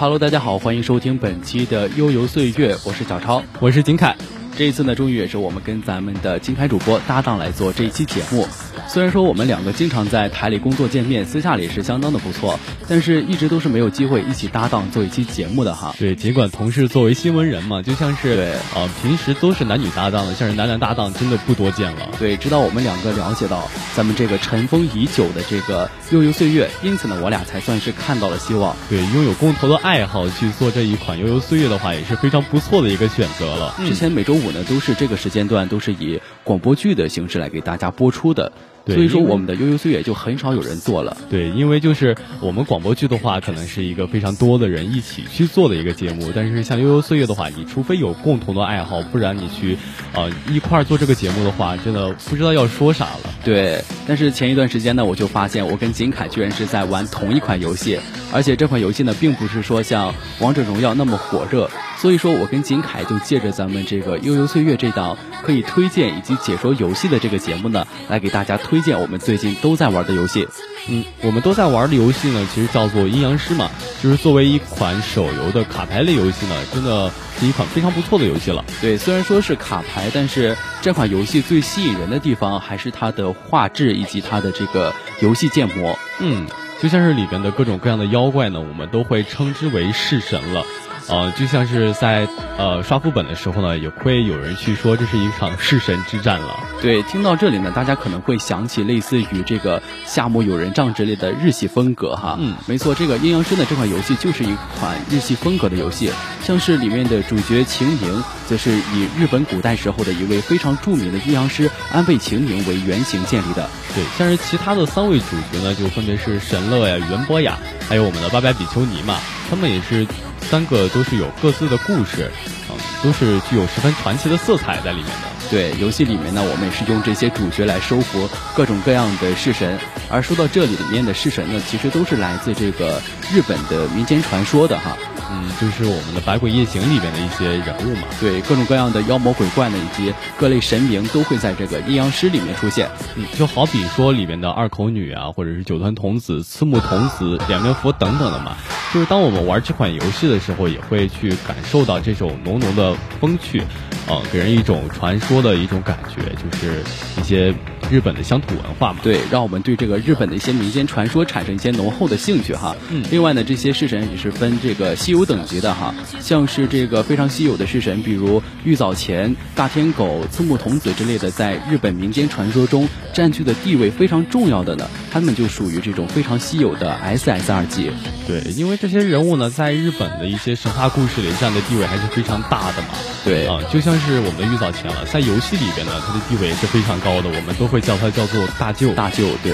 Hello，大家好，欢迎收听本期的悠游岁月，我是小超，我是金凯。这一次呢，终于也是我们跟咱们的金牌主播搭档来做这一期节目。虽然说我们两个经常在台里工作见面，私下里是相当的不错，但是一直都是没有机会一起搭档做一期节目的哈。对，尽管同事作为新闻人嘛，就像是对呃平时都是男女搭档的，像是男男搭档真的不多见了。对，直到我们两个了解到咱们这个尘封已久的这个悠悠岁月，因此呢，我俩才算是看到了希望。对，拥有共同的爱好去做这一款悠悠岁月的话，也是非常不错的一个选择了。之前每周五呢，都是这个时间段都是以广播剧的形式来给大家播出的。所以说，我们的悠悠岁月就很少有人做了。对，因为就是我们广播剧的话，可能是一个非常多的人一起去做的一个节目。但是像悠悠岁月的话，你除非有共同的爱好，不然你去，呃，一块儿做这个节目的话，真的不知道要说啥了。对，但是前一段时间呢，我就发现我跟金凯居然是在玩同一款游戏，而且这款游戏呢，并不是说像王者荣耀那么火热。所以说我跟金凯就借着咱们这个悠悠岁月这档可以推荐以及解说游戏的这个节目呢，来给大家推荐我们最近都在玩的游戏。嗯，我们都在玩的游戏呢，其实叫做阴阳师嘛，就是作为一款手游的卡牌类游戏呢，真的是一款非常不错的游戏了。对，虽然说是卡牌，但是这款游戏最吸引人的地方还是它的画质以及它的这个游戏建模。嗯，就像是里边的各种各样的妖怪呢，我们都会称之为式神了。呃，就像是在呃刷副本的时候呢，也会有人去说这是一场弑神之战了。对，听到这里呢，大家可能会想起类似于这个夏目友人帐之类的日系风格哈。嗯，没错，这个阴阳师的这款游戏就是一款日系风格的游戏，像是里面的主角晴明，则是以日本古代时候的一位非常著名的阴阳师安倍晴明为原型建立的。对，像是其他的三位主角呢，就分别是神乐呀、元波雅，还有我们的八百比丘尼嘛，他们也是。三个都是有各自的故事，嗯，都是具有十分传奇的色彩在里面的。对，游戏里面呢，我们也是用这些主角来收服各种各样的式神。而说到这里里面的式神呢，其实都是来自这个日本的民间传说的哈。嗯，就是我们的《百鬼夜行》里面的一些人物嘛。对，各种各样的妖魔鬼怪呢，以及各类神明都会在这个阴阳师里面出现。嗯，就好比说里面的二口女啊，或者是九团童子、刺木童子、两面佛等等的嘛。就是当我们玩这款游戏的时候，也会去感受到这种浓浓的风趣，呃，给人一种传说的一种感觉，就是一些日本的乡土文化嘛。对，让我们对这个日本的一些民间传说产生一些浓厚的兴趣哈。嗯。另外呢，这些式神也是分这个稀有等级的哈，像是这个非常稀有的式神，比如玉藻前、大天狗、刺木童子之类的，在日本民间传说中占据的地位非常重要的呢，他们就属于这种非常稀有的 SSR 级。对，因为这些人物呢，在日本的一些神话故事里占的地位还是非常大的嘛。对啊，就像是我们的玉藻前了，在游戏里边呢，他的地位是非常高的，我们都会叫他叫做大舅。大舅，对，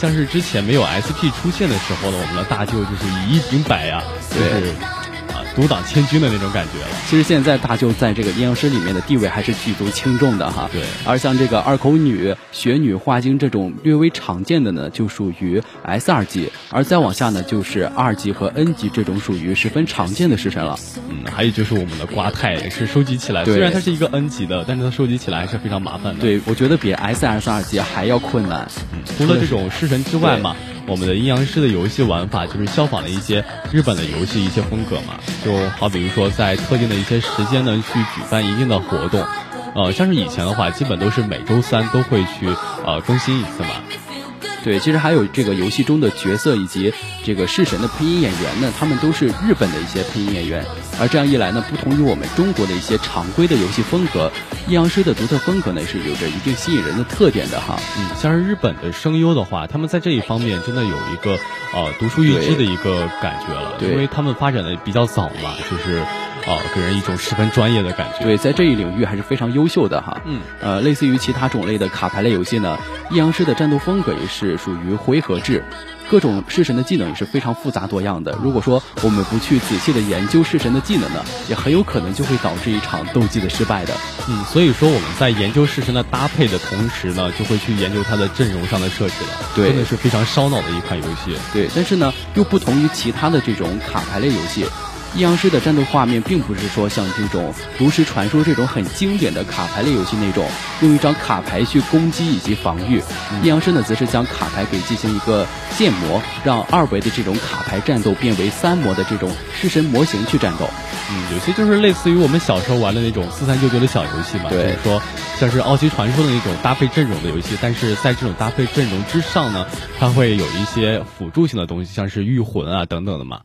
像是之前没有 SP 出现的时候呢，我们的大舅就是以一顶百呀，就是。独挡千军的那种感觉了。其实现在大舅在这个阴阳师里面的地位还是举足轻重的哈。对。而像这个二口女、雪女、化精这种略微常见的呢，就属于 S 二级；而再往下呢，就是二级和 N 级这种属于十分常见的式神了。嗯，还有就是我们的瓜太也是收集起来，虽然它是一个 N 级的，但是它收集起来还是非常麻烦的。对，我觉得比 S S 二级还要困难。嗯，除了这种式神之外嘛。我们的阴阳师的游戏玩法就是效仿了一些日本的游戏一些风格嘛，就好比如说在特定的一些时间呢去举办一定的活动，呃，像是以前的话，基本都是每周三都会去呃更新一次嘛。对，其实还有这个游戏中的角色以及这个式神的配音演员呢，他们都是日本的一些配音演员。而这样一来呢，不同于我们中国的一些常规的游戏风格，阴阳师的独特风格呢是有着一定吸引人的特点的哈。嗯，像是日本的声优的话，他们在这一方面真的有一个呃独树一帜的一个感觉了，因为他们发展的比较早嘛，就是呃给人一种十分专业的感觉。对，在这一领域还是非常优秀的哈。嗯，呃，类似于其他种类的卡牌类游戏呢，阴阳师的战斗风格也是属于回合制。各种式神的技能也是非常复杂多样的。如果说我们不去仔细的研究式神的技能呢，也很有可能就会导致一场斗技的失败的。嗯，所以说我们在研究式神的搭配的同时呢，就会去研究它的阵容上的设置了。对，真的是非常烧脑的一款游戏。对，但是呢，又不同于其他的这种卡牌类游戏。阴阳师的战斗画面并不是说像这种炉石传说这种很经典的卡牌类游戏那种用一张卡牌去攻击以及防御，阴阳师呢则是将卡牌给进行一个建模，让二维的这种卡牌战斗变为三模的这种式神模型去战斗。嗯，有些就是类似于我们小时候玩的那种四三九九的小游戏嘛，就是说像是奥奇传说的那种搭配阵容的游戏，但是在这种搭配阵容之上呢，它会有一些辅助性的东西，像是御魂啊等等的嘛。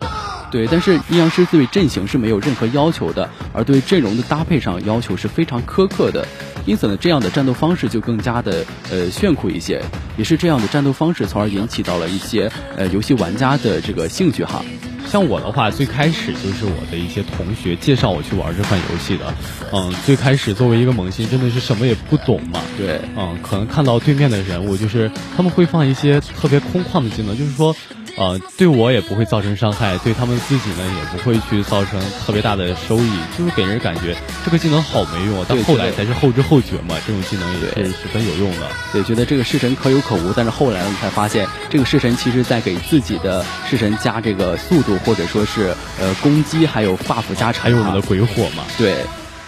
对，但是阴阳师对阵型是没有任何要求的，而对阵容的搭配上要求是非常苛刻的，因此呢，这样的战斗方式就更加的呃炫酷一些，也是这样的战斗方式，从而引起到了一些呃游戏玩家的这个兴趣哈。像我的话，最开始就是我的一些同学介绍我去玩这款游戏的。嗯，最开始作为一个萌新，真的是什么也不懂嘛。对，嗯，可能看到对面的人物，就是他们会放一些特别空旷的技能，就是说。呃，对我也不会造成伤害，对他们自己呢也不会去造成特别大的收益，就是给人感觉这个技能好没用，但后来才是后知后觉嘛，这种技能也是十分有用的。对，觉得这个式神可有可无，但是后来我们才发现，这个式神其实在给自己的式神加这个速度，或者说是呃攻击，还有 buff 加成，还有我们的鬼火嘛。对。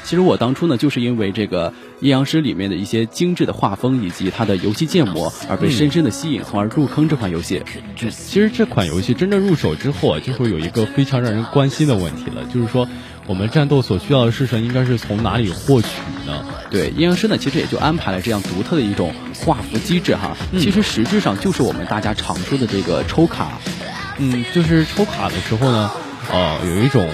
其实我当初呢，就是因为这个阴阳师里面的一些精致的画风以及它的游戏建模而被深深的吸引，从而入坑这款游戏。其实这款游戏真正入手之后，就会有一个非常让人关心的问题了，就是说我们战斗所需要的式神应该是从哪里获取呢？对，阴阳师呢，其实也就安排了这样独特的一种画符机制哈。其实实质上就是我们大家常说的这个抽卡。嗯，就是抽卡的时候呢，呃，有一种。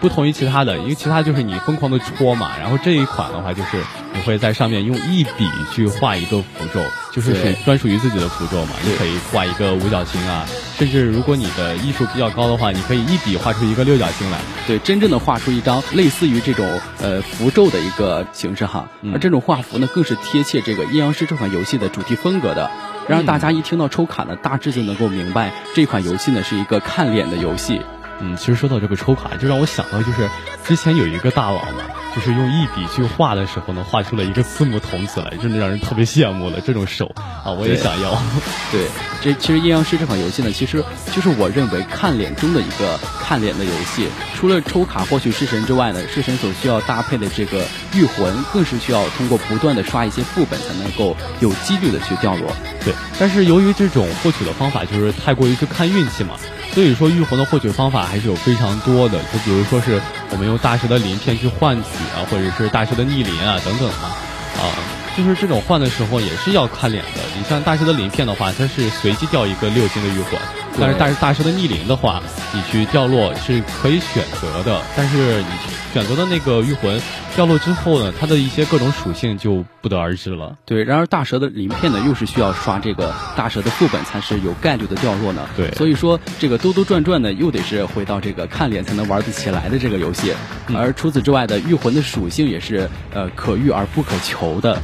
不同于其他的，因为其他就是你疯狂的戳嘛，然后这一款的话就是你会在上面用一笔去画一个符咒，就是属专属于自己的符咒嘛，你可以画一个五角星啊，甚至如果你的艺术比较高的话，你可以一笔画出一个六角星来，对，真正的画出一张类似于这种呃符咒的一个形式哈，而这种画符呢，更是贴切这个阴阳师这款游戏的主题风格的，让大家一听到抽卡呢，大致就能够明白这款游戏呢是一个看脸的游戏。嗯，其实说到这个抽卡，就让我想到就是之前有一个大佬嘛，就是用一笔去画的时候呢，画出了一个四目童子来，真的让人特别羡慕了。这种手啊，我也想要。对，这其实阴阳师这款游戏呢，其实就是我认为看脸中的一个看脸的游戏。除了抽卡获取式神之外呢，式神所需要搭配的这个御魂，更是需要通过不断的刷一些副本才能够有几率的去掉落。对，但是由于这种获取的方法就是太过于去看运气嘛。所以说，玉魂的获取方法还是有非常多的，就比如说是我们用大师的鳞片去换取啊，或者是大师的逆鳞啊等等啊，啊，就是这种换的时候也是要看脸的。你像大师的鳞片的话，它是随机掉一个六星的玉魂，但是大大蛇的逆鳞的话，你去掉落是可以选择的，但是你选择的那个御魂。掉落之后呢，它的一些各种属性就不得而知了。对，然而大蛇的鳞片呢，又是需要刷这个大蛇的副本才是有概率的掉落呢。对，所以说这个兜兜转转呢，又得是回到这个看脸才能玩得起来的这个游戏。而除此之外的御魂的属性也是呃可遇而不可求的。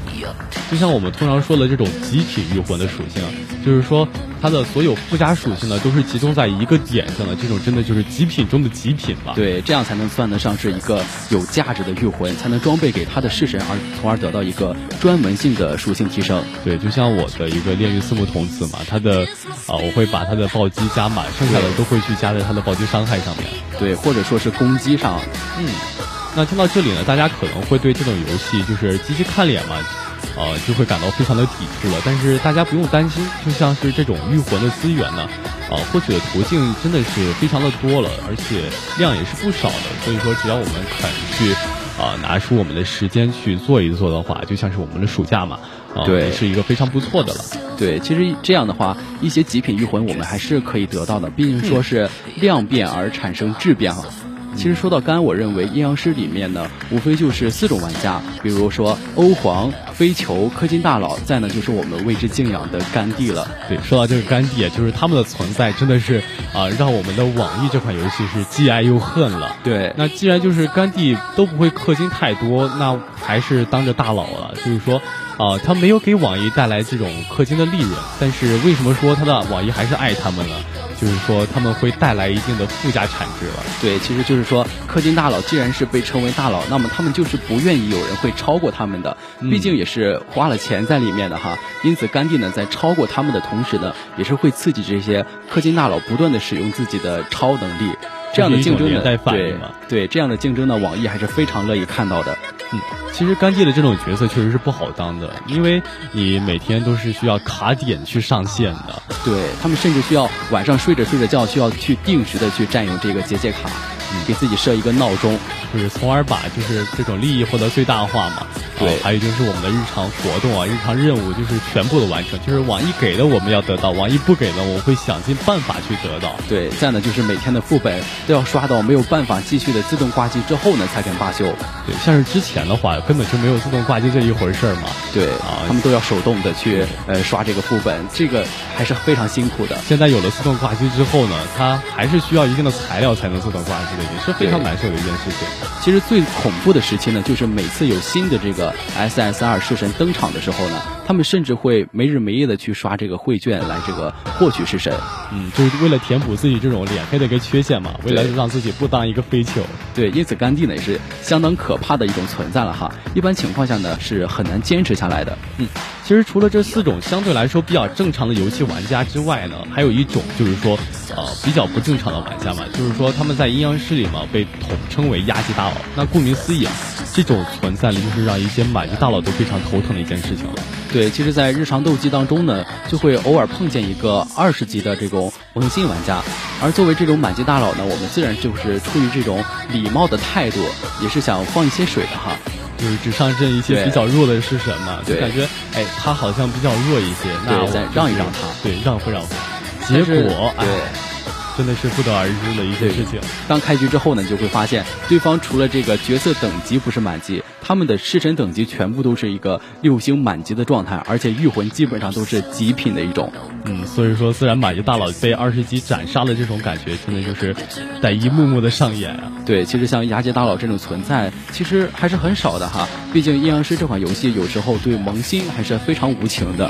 就像我们通常说的这种集体御魂的属性，就是说它的所有附加属性呢，都是集中在一个点上的。这种真的就是极品中的极品吧？对，这样才能算得上是一个有价值的御魂。才能装备给他的式神，而从而得到一个专门性的属性提升。对，就像我的一个炼狱四目童子嘛，他的啊，我会把他的暴击加满，剩下的都会去加在他的暴击伤害上面。对，或者说是攻击上。嗯，那听到这里呢，大家可能会对这种游戏就是机器看脸嘛，呃，就会感到非常的抵触了。但是大家不用担心，就像是这种御魂的资源呢，啊，获取的途径真的是非常的多了，而且量也是不少的。所以说，只要我们肯去。啊，拿出我们的时间去做一做的话，就像是我们的暑假嘛，啊，对，是一个非常不错的了。对，其实这样的话，一些极品御魂我们还是可以得到的，毕竟说是量变而产生质变哈。其实说到肝，我认为阴阳师里面呢，无非就是四种玩家，比如说欧皇、飞球、氪金大佬，再呢就是我们为之敬仰的甘地了。对，说到这个甘地，就是他们的存在真的是啊，让我们的网易这款游戏是既爱又恨了。对，那既然就是甘地都不会氪金太多，那还是当着大佬了，就是说。啊，他没有给网易带来这种氪金的利润，但是为什么说他的网易还是爱他们呢？就是说他们会带来一定的附加产值了。对，其实就是说氪金大佬既然是被称为大佬，那么他们就是不愿意有人会超过他们的，毕竟也是花了钱在里面的哈。因此，甘地呢在超过他们的同时呢，也是会刺激这些氪金大佬不断的使用自己的超能力。这样的竞争呢，对对，这样的竞争呢，网易还是非常乐意看到的。嗯，其实干爹的这种角色确实是不好当的，因为你每天都是需要卡点去上线的，对他们甚至需要晚上睡着睡着觉，需要去定时的去占用这个结界卡。给自己设一个闹钟，就是从而把就是这种利益获得最大化嘛。对，还有就是我们的日常活动啊、日常任务，就是全部的完成。就是网易给的我们要得到，网易不给的我会想尽办法去得到。对，再呢就是每天的副本都要刷到没有办法继续的自动挂机之后呢才肯罢休。对，像是之前的话根本就没有自动挂机这一回事儿嘛。对啊，他们都要手动的去呃刷这个副本，这个还是非常辛苦的。现在有了自动挂机之后呢，它还是需要一定的材料才能自动挂机的，也是非常难受的一件事情。其实最恐怖的时期呢，就是每次有新的这个 SSR。二式神登场的时候呢，他们甚至会没日没夜的去刷这个会卷来这个获取式神，嗯，就是为了填补自己这种脸黑的一个缺陷嘛，为了让自己不当一个飞球。对，因此甘地呢也是相当可怕的一种存在了哈。一般情况下呢是很难坚持下来的。嗯，其实除了这四种相对来说比较正常的游戏玩家之外呢，还有一种就是说，呃，比较不正常的玩家嘛，就是说他们在阴阳师里嘛被统称为压级大佬。那顾名思义啊。这种存在呢，就是让一些满级大佬都非常头疼的一件事情了。对，其实，在日常斗技当中呢，就会偶尔碰见一个二十级的这种萌新玩家，而作为这种满级大佬呢，我们自然就是出于这种礼貌的态度，也是想放一些水的哈，就是只上阵一些比较弱的是神嘛，就感觉哎，他好像比较弱一些，那再让一让他，对，让不让？结果哎。真的是不得而知的一些事情。当开局之后呢，你就会发现对方除了这个角色等级不是满级，他们的式神等级全部都是一个六星满级的状态，而且御魂基本上都是极品的一种。嗯，所以说，虽然满级大佬被二十级斩杀的这种感觉，真的就是在一幕幕的上演啊。对，其实像牙级大佬这种存在，其实还是很少的哈。毕竟阴阳师这款游戏有时候对萌新还是非常无情的。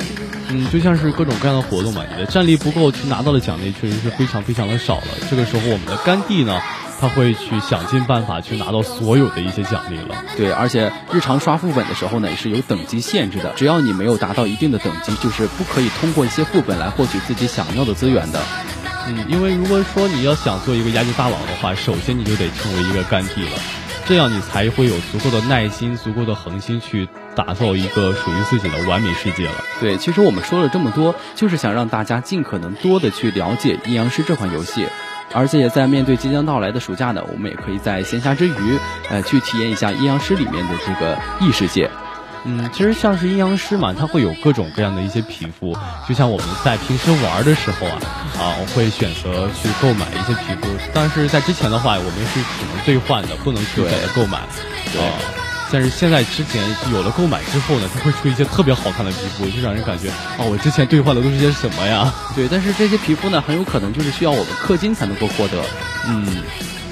嗯，就像是各种各样的活动嘛，你的战力不够，去拿到的奖励确实是非常非常的少了。这个时候，我们的甘地呢，他会去想尽办法去拿到所有的一些奖励了。对，而且日常刷副本的时候呢，也是有等级限制的，只要你没有达到一定的等级，就是不可以通过一些副本来获取自己想要的资源的。嗯，因为如果说你要想做一个压级大佬的话，首先你就得成为一个干地了。这样你才会有足够的耐心、足够的恒心去打造一个属于自己的完美世界了。对，其实我们说了这么多，就是想让大家尽可能多的去了解《阴阳师》这款游戏，而且也在面对即将到来的暑假呢，我们也可以在闲暇之余，呃，去体验一下《阴阳师》里面的这个异世界。嗯，其实像是阴阳师嘛，它会有各种各样的一些皮肤，就像我们在平时玩的时候啊，啊，会选择去购买一些皮肤，但是在之前的话，我们是只能兑换的，不能去选择购买。对。但是现在之前有了购买之后呢，它会出一些特别好看的皮肤，就让人感觉啊，我之前兑换的都是些什么呀？对，但是这些皮肤呢，很有可能就是需要我们氪金才能够获得。嗯。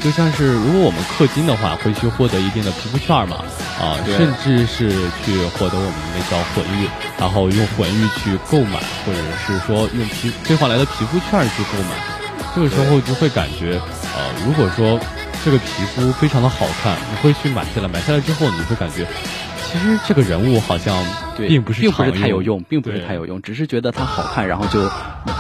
就像是如果我们氪金的话，会去获得一定的皮肤券嘛，啊，甚至是去获得我们那叫魂玉，然后用魂玉去购买，或者是说用皮兑换来的皮肤券去购买，这个时候就会感觉，呃，如果说这个皮肤非常的好看，你会去买下来，买下来之后你会感觉。其实这个人物好像并不是并不是太有用，并不是太有用，只是觉得它好看，然后就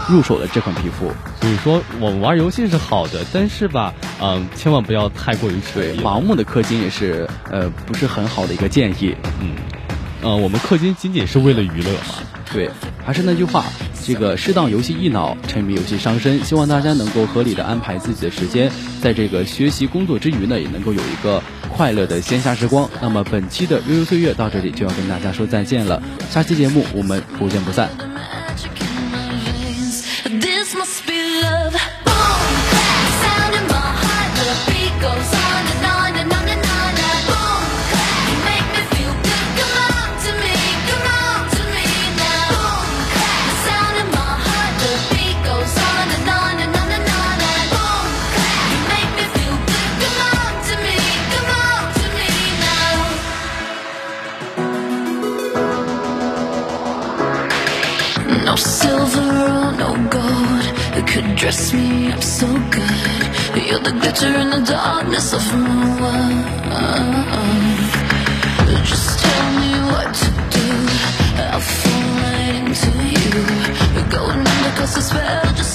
入手了这款皮肤。所以说，我们玩游戏是好的，但是吧，嗯，千万不要太过于对盲目的氪金也是呃不是很好的一个建议。嗯，呃，我们氪金仅仅是为了娱乐嘛。对，还是那句话，这个适当游戏易脑，沉迷游戏伤身。希望大家能够合理的安排自己的时间，在这个学习工作之余呢，也能够有一个。快乐的闲暇时光。那么本期的悠悠岁月到这里就要跟大家说再见了，下期节目我们不见不散。Dress me up so good. You're the glitter in the darkness of my world. Just tell me what to do. I'll fall right into you. Going under cause I spell. Just